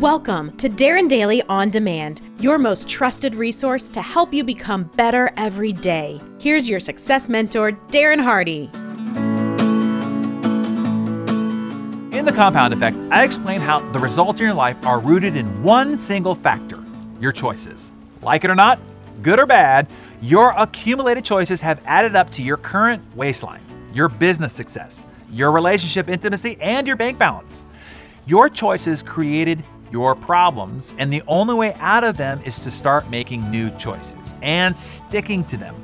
Welcome to Darren Daily On Demand, your most trusted resource to help you become better every day. Here's your success mentor, Darren Hardy. In the compound effect, I explain how the results in your life are rooted in one single factor your choices. Like it or not, good or bad, your accumulated choices have added up to your current waistline, your business success, your relationship intimacy, and your bank balance. Your choices created your problems, and the only way out of them is to start making new choices and sticking to them.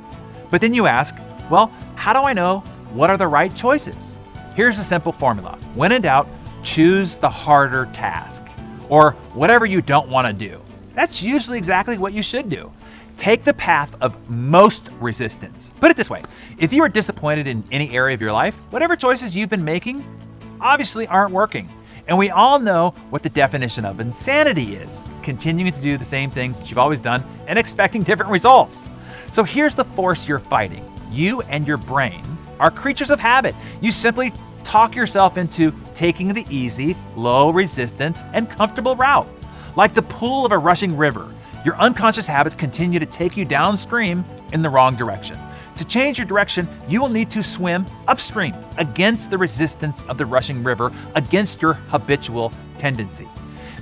But then you ask, well, how do I know what are the right choices? Here's a simple formula when in doubt, choose the harder task, or whatever you don't want to do. That's usually exactly what you should do. Take the path of most resistance. Put it this way if you are disappointed in any area of your life, whatever choices you've been making obviously aren't working. And we all know what the definition of insanity is continuing to do the same things that you've always done and expecting different results. So here's the force you're fighting you and your brain are creatures of habit. You simply talk yourself into taking the easy, low resistance, and comfortable route. Like the pool of a rushing river, your unconscious habits continue to take you downstream in the wrong direction. To change your direction, you will need to swim upstream against the resistance of the rushing river, against your habitual tendency.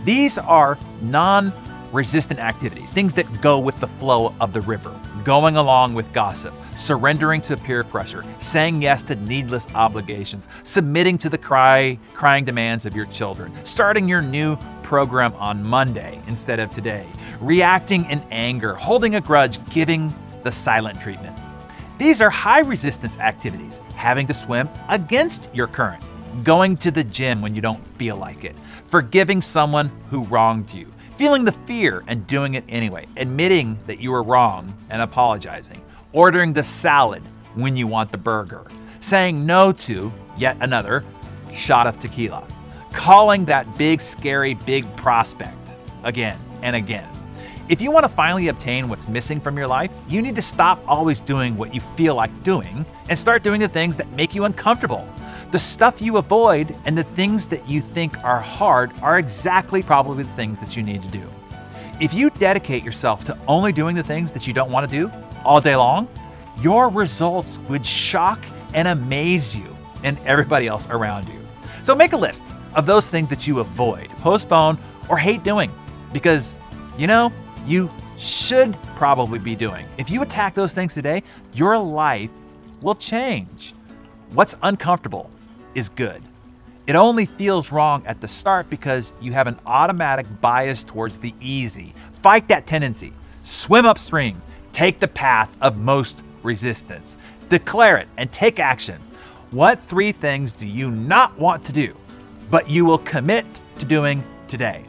These are non resistant activities, things that go with the flow of the river, going along with gossip, surrendering to peer pressure, saying yes to needless obligations, submitting to the cry, crying demands of your children, starting your new program on Monday instead of today, reacting in anger, holding a grudge, giving the silent treatment. These are high resistance activities, having to swim against your current, going to the gym when you don't feel like it, forgiving someone who wronged you, feeling the fear and doing it anyway, admitting that you were wrong and apologizing, ordering the salad when you want the burger, saying no to yet another shot of tequila, calling that big, scary, big prospect again and again. If you want to finally obtain what's missing from your life, you need to stop always doing what you feel like doing and start doing the things that make you uncomfortable. The stuff you avoid and the things that you think are hard are exactly probably the things that you need to do. If you dedicate yourself to only doing the things that you don't want to do all day long, your results would shock and amaze you and everybody else around you. So make a list of those things that you avoid, postpone, or hate doing because, you know, you should probably be doing. If you attack those things today, your life will change. What's uncomfortable is good. It only feels wrong at the start because you have an automatic bias towards the easy. Fight that tendency. Swim upstream. Take the path of most resistance. Declare it and take action. What three things do you not want to do, but you will commit to doing today?